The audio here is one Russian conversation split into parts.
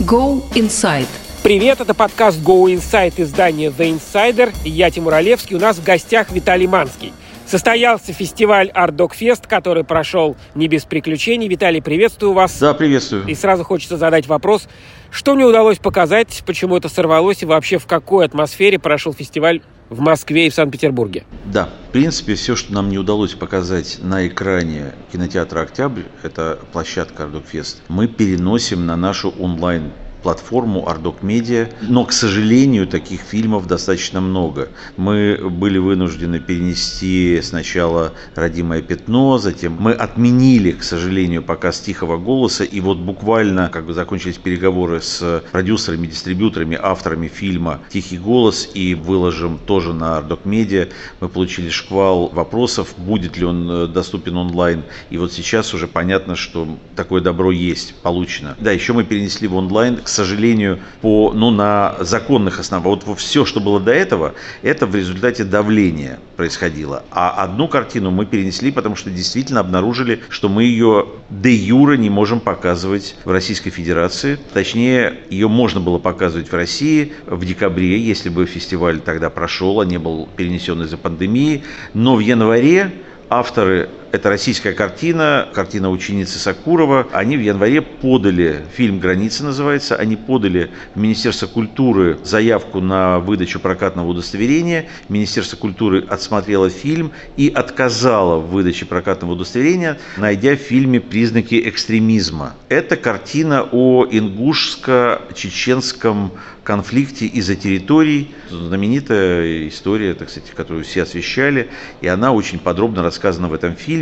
Go Inside. Привет, это подкаст Go Inside издания The Insider. Я Тимур Олевский, у нас в гостях Виталий Манский. Состоялся фестиваль Art Dog Fest, который прошел не без приключений. Виталий, приветствую вас. Да, приветствую. И сразу хочется задать вопрос, что мне удалось показать, почему это сорвалось и вообще в какой атмосфере прошел фестиваль в Москве и в Санкт-Петербурге? Да, в принципе, все, что нам не удалось показать на экране кинотеатра «Октябрь», это площадка Fest, мы переносим на нашу онлайн платформу Ardok Media, но, к сожалению, таких фильмов достаточно много. Мы были вынуждены перенести сначала «Родимое пятно», затем мы отменили, к сожалению, показ «Тихого голоса», и вот буквально, как бы закончились переговоры с продюсерами, дистрибьюторами, авторами фильма «Тихий голос» и выложим тоже на Ardok Media. Мы получили шквал вопросов, будет ли он э, доступен онлайн, и вот сейчас уже понятно, что такое добро есть, получено. Да, еще мы перенесли в онлайн, к сожалению, по, ну, на законных основах. Вот все, что было до этого, это в результате давления происходило. А одну картину мы перенесли, потому что действительно обнаружили, что мы ее де юра не можем показывать в Российской Федерации. Точнее, ее можно было показывать в России в декабре, если бы фестиваль тогда прошел, а не был перенесен из-за пандемии. Но в январе авторы это российская картина, картина ученицы Сакурова. Они в январе подали, фильм «Границы» называется, они подали в Министерство культуры заявку на выдачу прокатного удостоверения. Министерство культуры отсмотрело фильм и отказало в выдаче прокатного удостоверения, найдя в фильме признаки экстремизма. Это картина о ингушско-чеченском конфликте из-за территорий. Знаменитая история, так сказать, которую все освещали, и она очень подробно рассказана в этом фильме.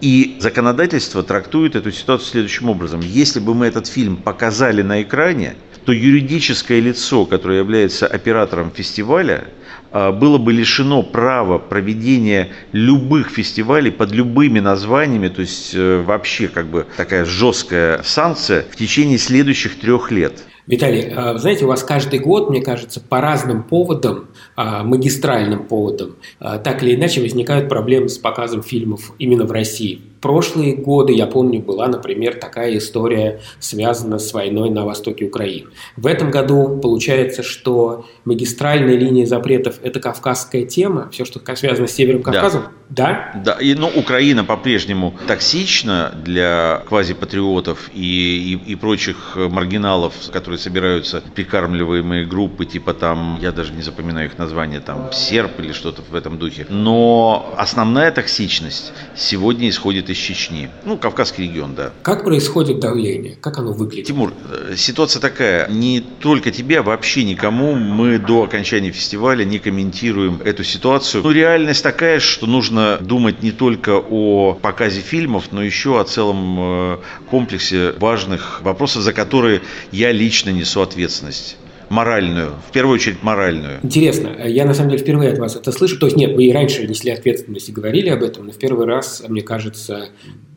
И законодательство трактует эту ситуацию следующим образом. Если бы мы этот фильм показали на экране, то юридическое лицо, которое является оператором фестиваля, а, было бы лишено права проведения любых фестивалей под любыми названиями, то есть э, вообще как бы такая жесткая санкция в течение следующих трех лет. Виталий, а, знаете, у вас каждый год, мне кажется, по разным поводам, а, магистральным поводам, так или иначе возникают проблемы с показом фильмов именно в России прошлые годы, я помню, была, например, такая история, связана с войной на востоке Украины. В этом году получается, что магистральная линия запретов – это кавказская тема, все, что связано с Севером Кавказом. Да? Да, да. И, ну, Украина по-прежнему токсична для квазипатриотов и, и, и прочих маргиналов, которые собираются прикармливаемые группы, типа там, я даже не запоминаю их название, там, серп или что-то в этом духе. Но основная токсичность сегодня исходит из из Чечни. Ну, Кавказский регион, да. Как происходит давление? Как оно выглядит? Тимур, э, ситуация такая. Не только тебе, а вообще никому мы до окончания фестиваля не комментируем эту ситуацию. Ну, реальность такая, что нужно думать не только о показе фильмов, но еще о целом э, комплексе важных вопросов, за которые я лично несу ответственность моральную, в первую очередь моральную. Интересно, я на самом деле впервые от вас это слышу. То есть нет, вы и раньше несли ответственность и говорили об этом, но в первый раз, мне кажется,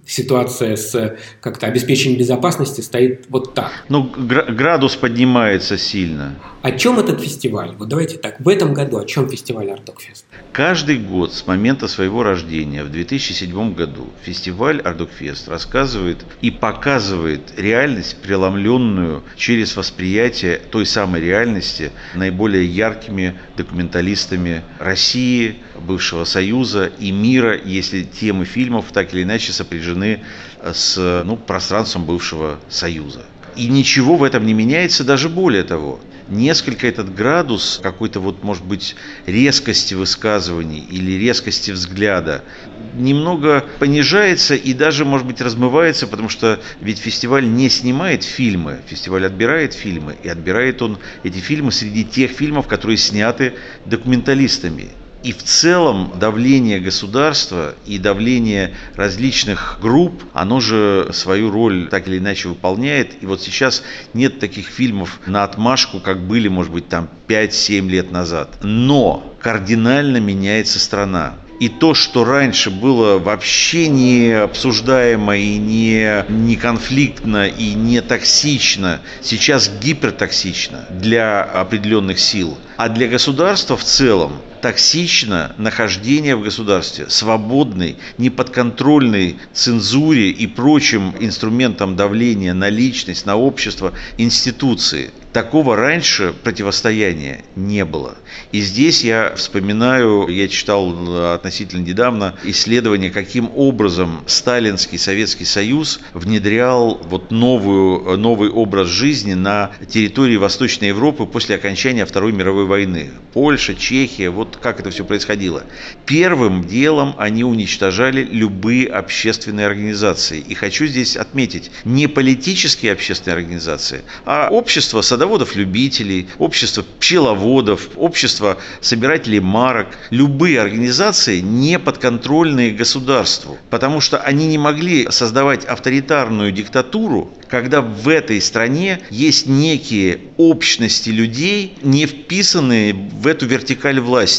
ситуация с как-то обеспечением безопасности стоит вот так. Ну, градус поднимается сильно. О чем этот фестиваль? Вот давайте так, в этом году о чем фестиваль Артокфест? Каждый год с момента своего рождения в 2007 году фестиваль Ардокфест рассказывает и показывает реальность, преломленную через восприятие той самой реальности наиболее яркими документалистами России, бывшего Союза и мира, если темы фильмов так или иначе сопряжены с ну, пространством бывшего Союза. И ничего в этом не меняется, даже более того несколько этот градус какой-то вот, может быть, резкости высказываний или резкости взгляда немного понижается и даже, может быть, размывается, потому что ведь фестиваль не снимает фильмы, фестиваль отбирает фильмы, и отбирает он эти фильмы среди тех фильмов, которые сняты документалистами. И в целом давление государства и давление различных групп, оно же свою роль так или иначе выполняет. И вот сейчас нет таких фильмов на отмашку, как были, может быть, там 5-7 лет назад. Но кардинально меняется страна. И то, что раньше было вообще не обсуждаемо и не, не конфликтно и не токсично, сейчас гипертоксично для определенных сил. А для государства в целом токсично нахождение в государстве свободной, неподконтрольной цензуре и прочим инструментам давления на личность, на общество, институции. Такого раньше противостояния не было. И здесь я вспоминаю, я читал относительно недавно исследование, каким образом Сталинский Советский Союз внедрял вот новую, новый образ жизни на территории Восточной Европы после окончания Второй мировой войны. Польша, Чехия, вот как это все происходило. Первым делом они уничтожали любые общественные организации. И хочу здесь отметить, не политические общественные организации, а общество садоводов-любителей, общество пчеловодов, общество собирателей марок, любые организации не подконтрольные государству, потому что они не могли создавать авторитарную диктатуру, когда в этой стране есть некие общности людей, не вписанные в эту вертикаль власти –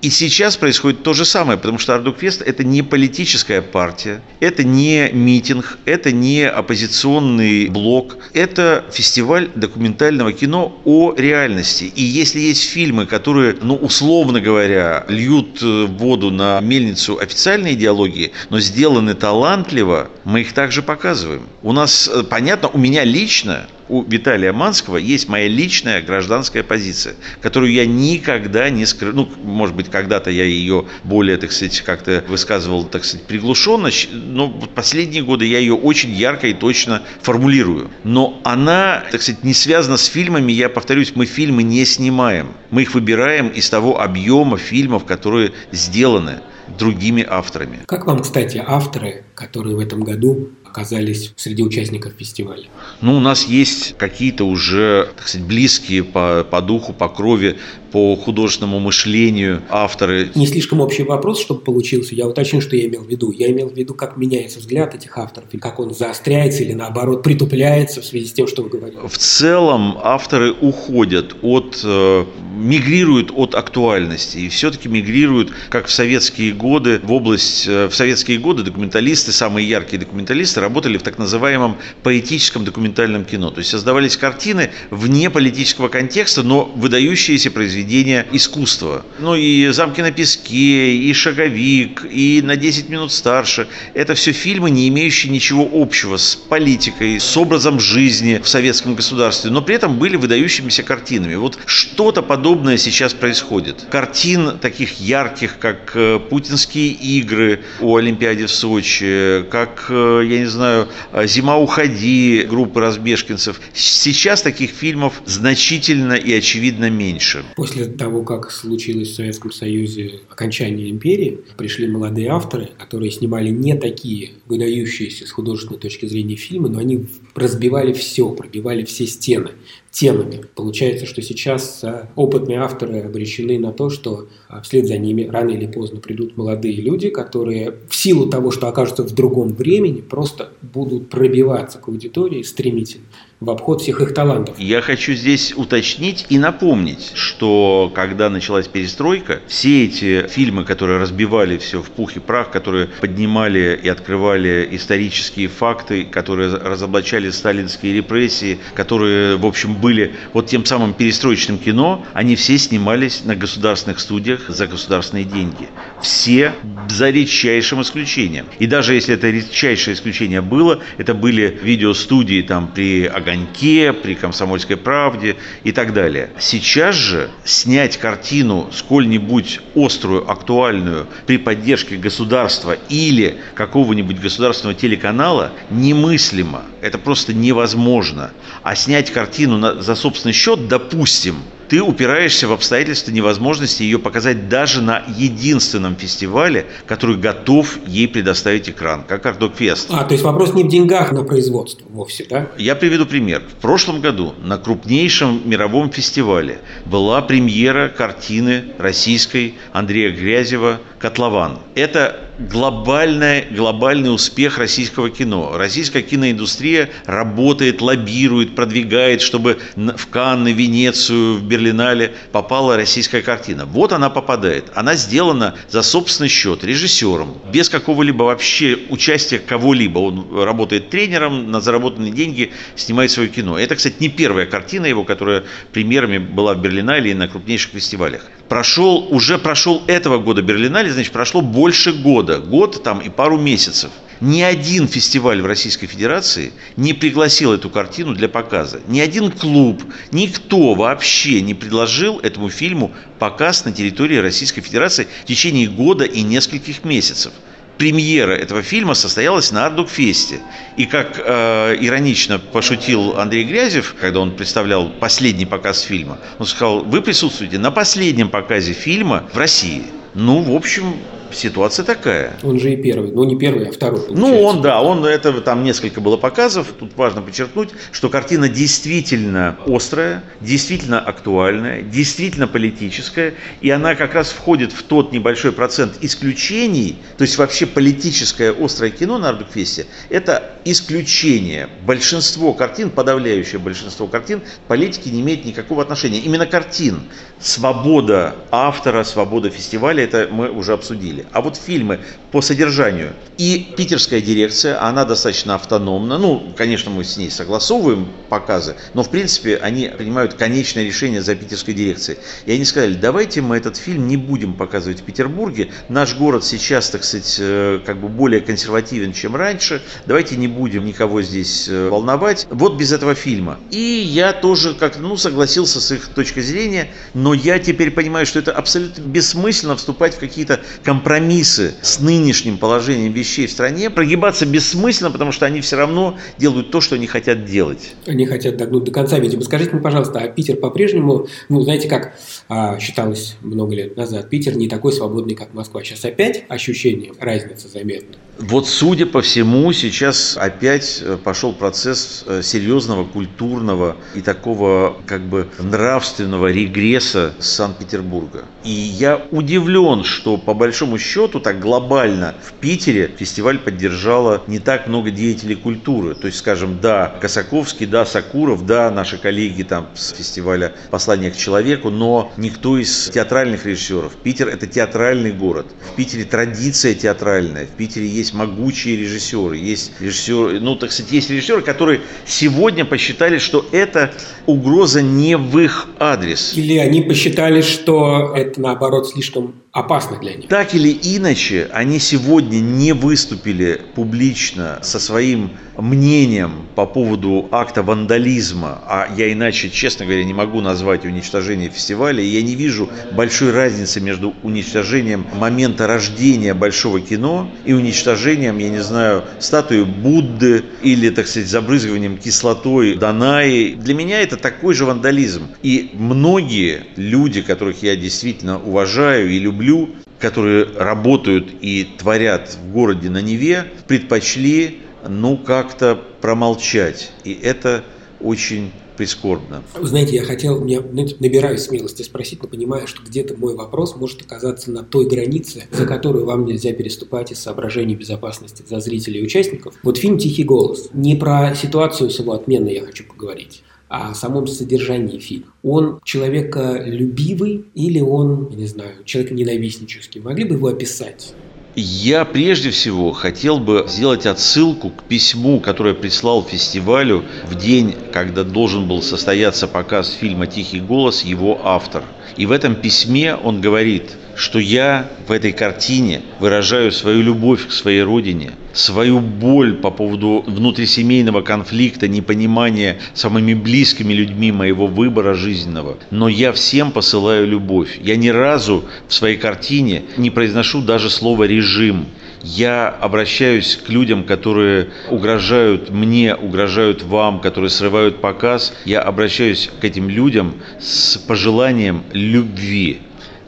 и сейчас происходит то же самое, потому что Ардукфест – это не политическая партия, это не митинг, это не оппозиционный блок, это фестиваль документального кино о реальности. И если есть фильмы, которые, ну, условно говоря, льют э, воду на мельницу официальной идеологии, но сделаны талантливо, мы их также показываем. У нас, э, понятно, у меня лично у Виталия Манского есть моя личная гражданская позиция, которую я никогда не скрыл. Ну, может быть, когда-то я ее более, так сказать, как-то высказывал, так сказать, приглушенно, но последние годы я ее очень ярко и точно формулирую. Но она, так сказать, не связана с фильмами. Я повторюсь, мы фильмы не снимаем. Мы их выбираем из того объема фильмов, которые сделаны другими авторами. Как вам, кстати, авторы, которые в этом году оказались среди участников фестиваля? Ну, у нас есть какие-то уже, так сказать, близкие по, по духу, по крови по художественному мышлению авторы. Не слишком общий вопрос, чтобы получился. Я уточню, что я имел в виду. Я имел в виду, как меняется взгляд этих авторов, и как он заостряется или наоборот притупляется в связи с тем, что вы говорите. В целом авторы уходят от, э, мигрируют от актуальности и все-таки мигрируют, как в советские годы, в область, э, в советские годы документалисты, самые яркие документалисты работали в так называемом поэтическом документальном кино. То есть создавались картины вне политического контекста, но выдающиеся произведения произведения искусства. Ну и «Замки на песке», и «Шаговик», и «На 10 минут старше» – это все фильмы, не имеющие ничего общего с политикой, с образом жизни в советском государстве, но при этом были выдающимися картинами. Вот что-то подобное сейчас происходит. Картин таких ярких, как э, «Путинские игры» у Олимпиаде в Сочи, как, э, я не знаю, «Зима, уходи» группы разбежкинцев. Сейчас таких фильмов значительно и очевидно меньше. После того, как случилось в Советском Союзе окончание империи, пришли молодые авторы, которые снимали не такие выдающиеся с художественной точки зрения фильмы, но они разбивали все, пробивали все стены темами. Получается, что сейчас а, опытные авторы обречены на то, что а, вслед за ними рано или поздно придут молодые люди, которые в силу того, что окажутся в другом времени, просто будут пробиваться к аудитории стремительно в обход всех их талантов. Я хочу здесь уточнить и напомнить, что когда началась перестройка, все эти фильмы, которые разбивали все в пух и прах, которые поднимали и открывали исторические факты, которые разоблачали сталинские репрессии, которые, в общем, были вот тем самым перестроечным кино, они все снимались на государственных студиях за государственные деньги. Все за редчайшим исключением. И даже если это редчайшее исключение было, это были видеостудии там при «Огоньке», при «Комсомольской правде» и так далее. Сейчас же снять картину сколь-нибудь острую, актуальную при поддержке государства или какого-нибудь государственного телеканала немыслимо. Это просто невозможно. А снять картину за собственный счет, допустим, ты упираешься в обстоятельства невозможности ее показать даже на единственном фестивале, который готов ей предоставить экран, как Ардокфест. А, то есть вопрос не в деньгах на производство вовсе, да? Я приведу пример. В прошлом году на крупнейшем мировом фестивале была премьера картины российской Андрея Грязева «Котлован». Это глобальный, глобальный успех российского кино. Российская киноиндустрия работает, лоббирует, продвигает, чтобы в Канны, Венецию, в Берлинале попала российская картина. Вот она попадает. Она сделана за собственный счет, режиссером, без какого-либо вообще участия кого-либо. Он работает тренером, на заработанные деньги снимает свое кино. Это, кстати, не первая картина его, которая премьерами была в Берлинале и на крупнейших фестивалях. Прошел, уже прошел этого года Берлинале, значит, прошло больше года. Год там и пару месяцев. Ни один фестиваль в Российской Федерации не пригласил эту картину для показа. Ни один клуб, никто вообще не предложил этому фильму показ на территории Российской Федерации в течение года и нескольких месяцев премьера этого фильма состоялась на Ардукфесте. И как э, иронично пошутил Андрей Грязев, когда он представлял последний показ фильма, он сказал, вы присутствуете на последнем показе фильма в России. Ну, в общем, ситуация такая. Он же и первый, ну не первый, а второй. Получается. Ну он, да, он это там несколько было показов. Тут важно подчеркнуть, что картина действительно острая, действительно актуальная, действительно политическая, и она как раз входит в тот небольшой процент исключений. То есть вообще политическое острое кино на Ардукфесте – это исключение. Большинство картин, подавляющее большинство картин, политики не имеет никакого отношения. Именно картин. Свобода автора, свобода фестиваля – это мы уже обсудили обсудили. А вот фильмы по содержанию. И питерская дирекция, она достаточно автономна. Ну, конечно, мы с ней согласовываем показы, но, в принципе, они принимают конечное решение за питерской дирекцией. И они сказали, давайте мы этот фильм не будем показывать в Петербурге. Наш город сейчас, так сказать, э, как бы более консервативен, чем раньше. Давайте не будем никого здесь э, волновать. Вот без этого фильма. И я тоже как ну, согласился с их точки зрения, но я теперь понимаю, что это абсолютно бессмысленно вступать в какие-то компромиссы компромиссы с нынешним положением вещей в стране прогибаться бессмысленно, потому что они все равно делают то, что они хотят делать. Они хотят догнуть до конца, видимо. Скажите мне, пожалуйста, а Питер по-прежнему, ну, знаете, как а, считалось много лет назад, Питер не такой свободный, как Москва. Сейчас опять ощущение, разница заметна. Вот, судя по всему, сейчас опять э, пошел процесс э, серьезного культурного и такого как бы нравственного регресса Санкт-Петербурга. И я удивлен, что по счету так глобально в Питере фестиваль поддержало не так много деятелей культуры. То есть, скажем, да, Косаковский, да, Сакуров, да, наши коллеги там с фестиваля «Послание к человеку», но никто из театральных режиссеров. Питер – это театральный город. В Питере традиция театральная. В Питере есть могучие режиссеры, есть режиссеры, ну, так сказать, есть режиссеры, которые сегодня посчитали, что это угроза не в их адрес. Или они посчитали, что это, наоборот, слишком опасно для них. Так или иначе, они сегодня не выступили публично со своим мнением по поводу акта вандализма, а я иначе, честно говоря, не могу назвать уничтожение фестиваля, и я не вижу большой разницы между уничтожением момента рождения большого кино и уничтожением, я не знаю, статуи Будды или, так сказать, забрызгиванием кислотой Данаи. Для меня это такой же вандализм. И многие люди, которых я действительно уважаю и люблю, люблю, которые работают и творят в городе на Неве, предпочли, ну, как-то промолчать. И это очень прискорбно. Знаете, я хотел, я набираю смелости спросить, но понимаю, что где-то мой вопрос может оказаться на той границе, за которую вам нельзя переступать из соображений безопасности за зрителей и участников. Вот фильм «Тихий голос». Не про ситуацию с его отменой я хочу поговорить, о самом содержании фильма. Он человеколюбивый или он, не знаю, человек ненавистнический? Могли бы его описать? Я прежде всего хотел бы сделать отсылку к письму, которое прислал фестивалю в день, когда должен был состояться показ фильма «Тихий голос» его автор. И в этом письме он говорит – что я в этой картине выражаю свою любовь к своей родине, свою боль по поводу внутрисемейного конфликта, непонимания самыми близкими людьми моего выбора жизненного. Но я всем посылаю любовь. Я ни разу в своей картине не произношу даже слово «режим». Я обращаюсь к людям, которые угрожают мне, угрожают вам, которые срывают показ. Я обращаюсь к этим людям с пожеланием любви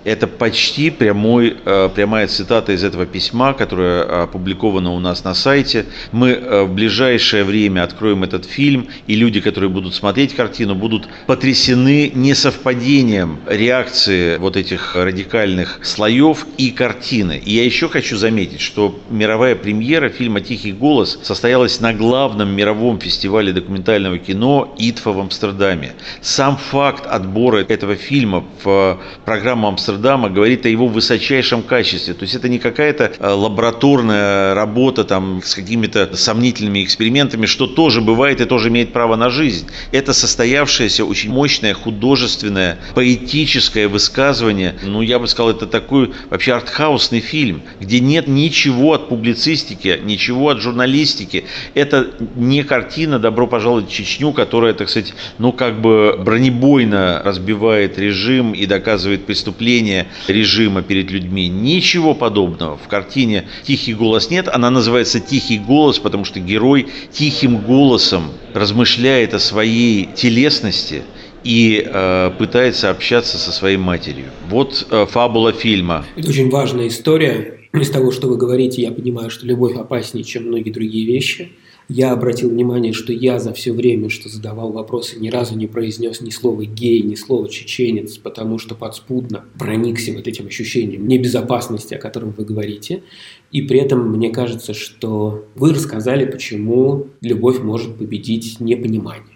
Это почти прямой, э, прямая цитата из этого письма, которое опубликовано у нас на сайте. Мы э, в ближайшее время откроем этот фильм, и люди, которые будут смотреть картину, будут потрясены несовпадением реакции вот этих радикальных слоев и картины. И я еще хочу заметить, что мировая премьера фильма «Тихий голос» состоялась на главном мировом фестивале документального кино «ИТФА» в Амстердаме. Сам факт отбора этого фильма в программу Амстердама Амстердама говорит о его высочайшем качестве. То есть это не какая-то э, лабораторная работа там с какими-то сомнительными экспериментами, что тоже бывает и тоже имеет право на жизнь. Это состоявшееся очень мощное художественное, поэтическое высказывание. Ну, я бы сказал, это такой вообще артхаусный фильм, где нет ничего от публицистики, ничего от журналистики. Это не картина «Добро пожаловать в Чечню», которая, так сказать, ну, как бы бронебойно разбивает режим и доказывает преступление давления режима перед людьми. Ничего подобного. В картине «Тихий голос» нет. Она называется «Тихий голос», потому что герой тихим голосом размышляет о своей телесности и э, пытается общаться со своей матерью. Вот э, фабула фильма. Это очень важная история. Из того, что вы говорите, я понимаю, что любовь опаснее, чем многие другие вещи – я обратил внимание, что я за все время, что задавал вопросы, ни разу не произнес ни слова гей, ни слова чеченец, потому что подспудно проникся вот этим ощущением небезопасности, о котором вы говорите. И при этом мне кажется, что вы рассказали, почему любовь может победить непонимание.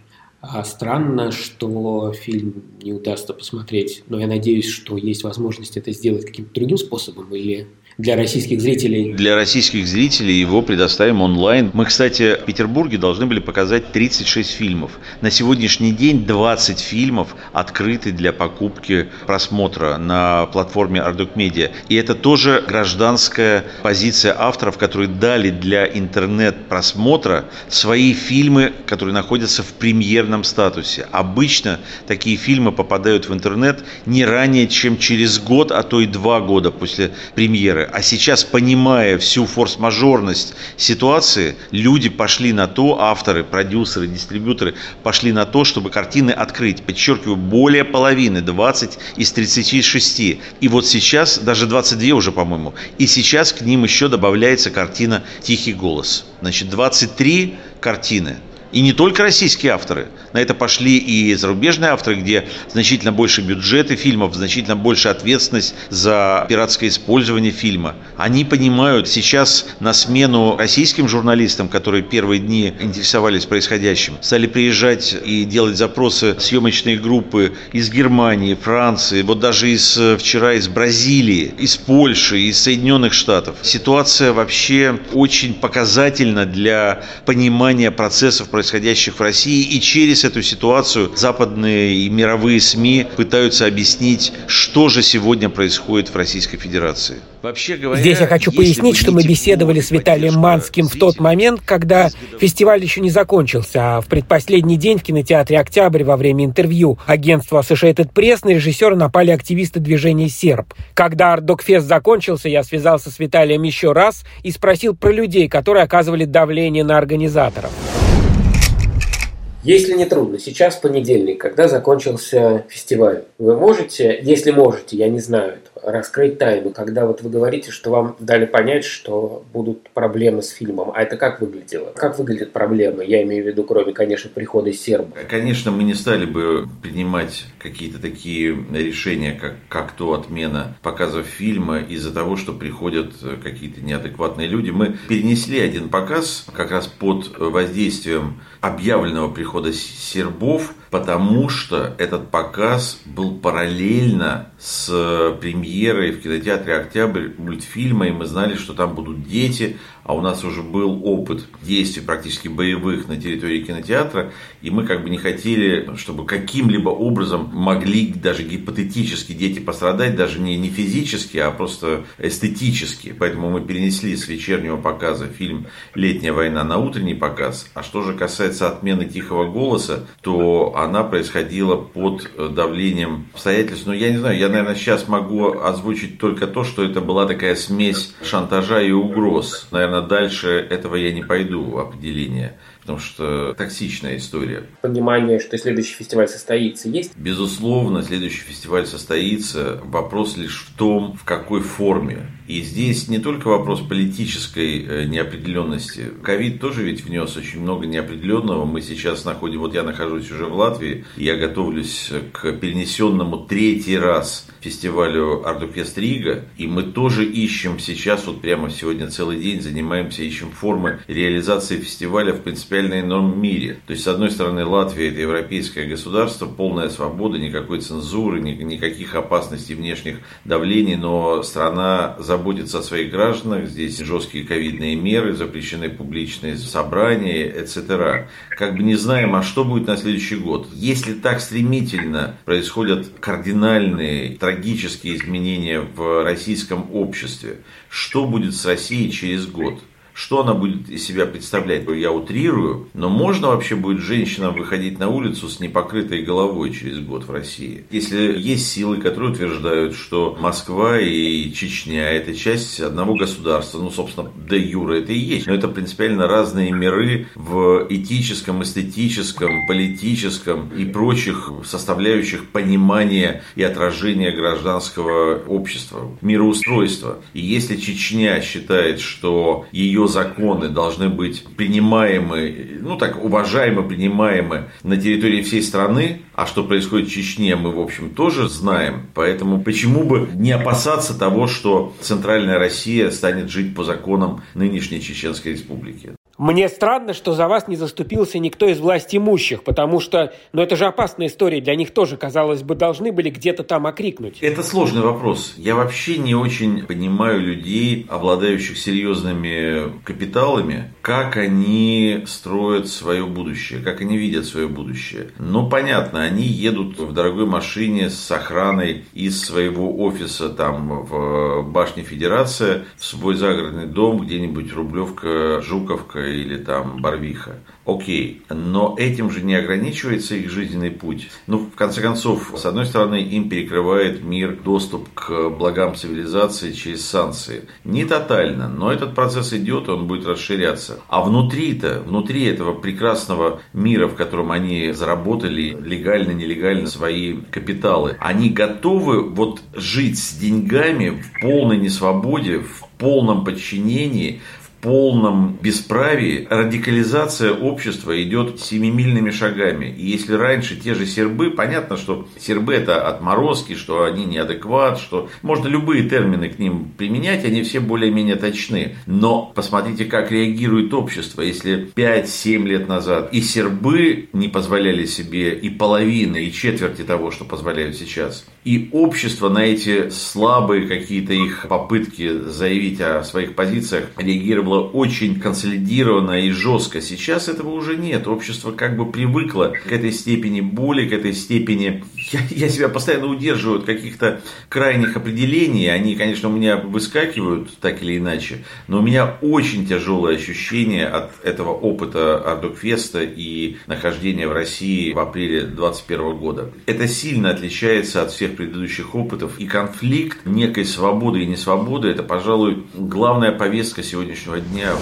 А странно, что фильм не удастся посмотреть, но я надеюсь, что есть возможность это сделать каким-то другим способом или для российских зрителей? Для российских зрителей его предоставим онлайн. Мы, кстати, в Петербурге должны были показать 36 фильмов. На сегодняшний день 20 фильмов открыты для покупки просмотра на платформе Arduk Media. И это тоже гражданская позиция авторов, которые дали для интернет-просмотра свои фильмы, которые находятся в премьерном статусе. Обычно такие фильмы попадают в интернет не ранее, чем через год, а то и два года после премьеры а сейчас, понимая всю форс-мажорность ситуации, люди пошли на то, авторы, продюсеры, дистрибьюторы пошли на то, чтобы картины открыть. Подчеркиваю, более половины, 20 из 36. И вот сейчас, даже 22 уже, по-моему, и сейчас к ним еще добавляется картина «Тихий голос». Значит, 23 картины – и не только российские авторы. На это пошли и зарубежные авторы, где значительно больше бюджеты фильмов, значительно больше ответственность за пиратское использование фильма. Они понимают, сейчас на смену российским журналистам, которые первые дни интересовались происходящим, стали приезжать и делать запросы съемочные группы из Германии, Франции, вот даже из, вчера из Бразилии, из Польши, из Соединенных Штатов. Ситуация вообще очень показательна для понимания процессов происходящих происходящих в России, и через эту ситуацию западные и мировые СМИ пытаются объяснить, что же сегодня происходит в Российской Федерации. Вообще говоря, Здесь я хочу пояснить, что мы беседовали с Виталием Манским в тот момент, когда фестиваль еще не закончился, а в предпоследний день в кинотеатре «Октябрь» во время интервью агентства Associated Press на режиссера напали активисты движения «Серб». Когда «Ардокфест» закончился, я связался с Виталием еще раз и спросил про людей, которые оказывали давление на организаторов. Если не трудно, сейчас понедельник, когда закончился фестиваль, вы можете, если можете, я не знаю, раскрыть тайну, когда вот вы говорите, что вам дали понять, что будут проблемы с фильмом. А это как выглядело? Как выглядят проблемы? Я имею в виду, кроме, конечно, прихода серба. Конечно, мы не стали бы принимать какие-то такие решения, как, как то отмена показов фильма из-за того, что приходят какие-то неадекватные люди. Мы перенесли один показ как раз под воздействием объявленного прихода сербов, потому что этот показ был параллельно с премьерой в кинотеатре «Октябрь» мультфильма, и мы знали, что там будут дети, а у нас уже был опыт действий практически боевых на территории кинотеатра, и мы как бы не хотели, чтобы каким-либо образом могли даже гипотетически дети пострадать, даже не, не физически, а просто эстетически. Поэтому мы перенесли с вечернего показа фильм «Летняя война» на утренний показ. А что же касается отмены «Тихого голоса», то она происходила под давлением обстоятельств. Но я не знаю, я, наверное, сейчас могу озвучить только то, что это была такая смесь шантажа и угроз. Наверное, дальше этого я не пойду, определение потому что токсичная история. Понимание, что следующий фестиваль состоится, есть? Безусловно, следующий фестиваль состоится. Вопрос лишь в том, в какой форме. И здесь не только вопрос политической э, неопределенности. Ковид тоже ведь внес очень много неопределенного. Мы сейчас находим, вот я нахожусь уже в Латвии, я готовлюсь к перенесенному третий раз фестивалю Ардуквест Рига, и мы тоже ищем сейчас, вот прямо сегодня целый день занимаемся, ищем формы реализации фестиваля в принципиально ином мире. То есть, с одной стороны, Латвия – это европейское государство, полная свобода, никакой цензуры, никаких опасностей внешних давлений, но страна заботится о своих гражданах, здесь жесткие ковидные меры, запрещены публичные собрания, etc. Как бы не знаем, а что будет на следующий год. Если так стремительно происходят кардинальные трагические изменения в российском обществе. Что будет с Россией через год? Что она будет из себя представлять? Я утрирую, но можно вообще будет женщинам выходить на улицу с непокрытой головой через год в России? Если есть силы, которые утверждают, что Москва и Чечня – это часть одного государства, ну, собственно, де юра это и есть, но это принципиально разные миры в этическом, эстетическом, политическом и прочих составляющих понимания и отражения гражданского общества, мироустройства. И если Чечня считает, что ее законы должны быть принимаемы, ну так, уважаемо принимаемы на территории всей страны, а что происходит в Чечне, мы, в общем, тоже знаем. Поэтому почему бы не опасаться того, что Центральная Россия станет жить по законам нынешней Чеченской Республики? Мне странно, что за вас не заступился никто из власть имущих, потому что, ну это же опасная история, для них тоже, казалось бы, должны были где-то там окрикнуть. Это сложный вопрос. Я вообще не очень понимаю людей, обладающих серьезными капиталами, как они строят свое будущее, как они видят свое будущее. Ну, понятно, они едут в дорогой машине с охраной из своего офиса там в башне Федерация в свой загородный дом где-нибудь Рублевка, Жуковка или там Барвиха. Окей, но этим же не ограничивается их жизненный путь. Ну, в конце концов, с одной стороны, им перекрывает мир доступ к благам цивилизации через санкции. Не тотально, но этот процесс идет, и он будет расширяться. А внутри-то, внутри этого прекрасного мира, в котором они заработали легально, нелегально свои капиталы, они готовы вот жить с деньгами в полной несвободе, в полном подчинении, полном бесправии радикализация общества идет семимильными шагами. И если раньше те же сербы, понятно, что сербы это отморозки, что они неадекват, что можно любые термины к ним применять, они все более-менее точны. Но посмотрите, как реагирует общество. Если 5-7 лет назад и сербы не позволяли себе и половины, и четверти того, что позволяют сейчас, и общество на эти слабые какие-то их попытки заявить о своих позициях реагировало было очень консолидировано и жестко. Сейчас этого уже нет. Общество как бы привыкло к этой степени боли, к этой степени... Я, я себя постоянно удерживаю от каких-то крайних определений. Они, конечно, у меня выскакивают так или иначе. Но у меня очень тяжелое ощущение от этого опыта Ардокфеста и нахождения в России в апреле 2021 года. Это сильно отличается от всех предыдущих опытов. И конфликт некой свободы и несвободы – это, пожалуй, главная повестка сегодняшнего дня.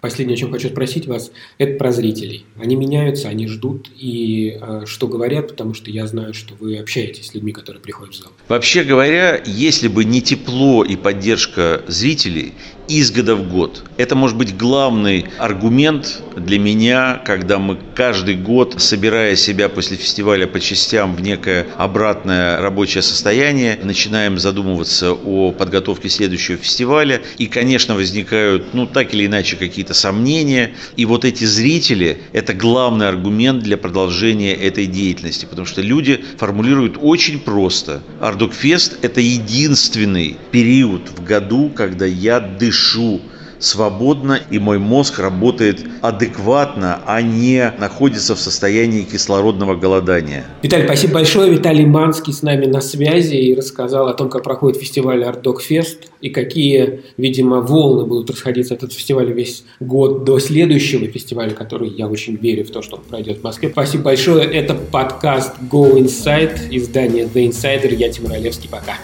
Последнее, о чем хочу спросить вас, это про зрителей. Они меняются, они ждут и э, что говорят, потому что я знаю, что вы общаетесь с людьми, которые приходят в зал. Вообще говоря, если бы не тепло и поддержка зрителей, из года в год. Это может быть главный аргумент для меня, когда мы каждый год, собирая себя после фестиваля по частям в некое обратное рабочее состояние, начинаем задумываться о подготовке следующего фестиваля. И, конечно, возникают, ну, так или иначе, какие-то сомнения. И вот эти зрители – это главный аргумент для продолжения этой деятельности, потому что люди формулируют очень просто. Ардукфест – это единственный период в году, когда я дышу дышу свободно, и мой мозг работает адекватно, а не находится в состоянии кислородного голодания. Виталий, спасибо большое. Виталий Манский с нами на связи и рассказал о том, как проходит фестиваль Art Dog Fest и какие, видимо, волны будут расходиться этот фестиваль весь год до следующего фестиваля, который я очень верю в то, что он пройдет в Москве. Спасибо большое. Это подкаст Go Inside, издание The Insider. Я Тимур Олевский. Пока.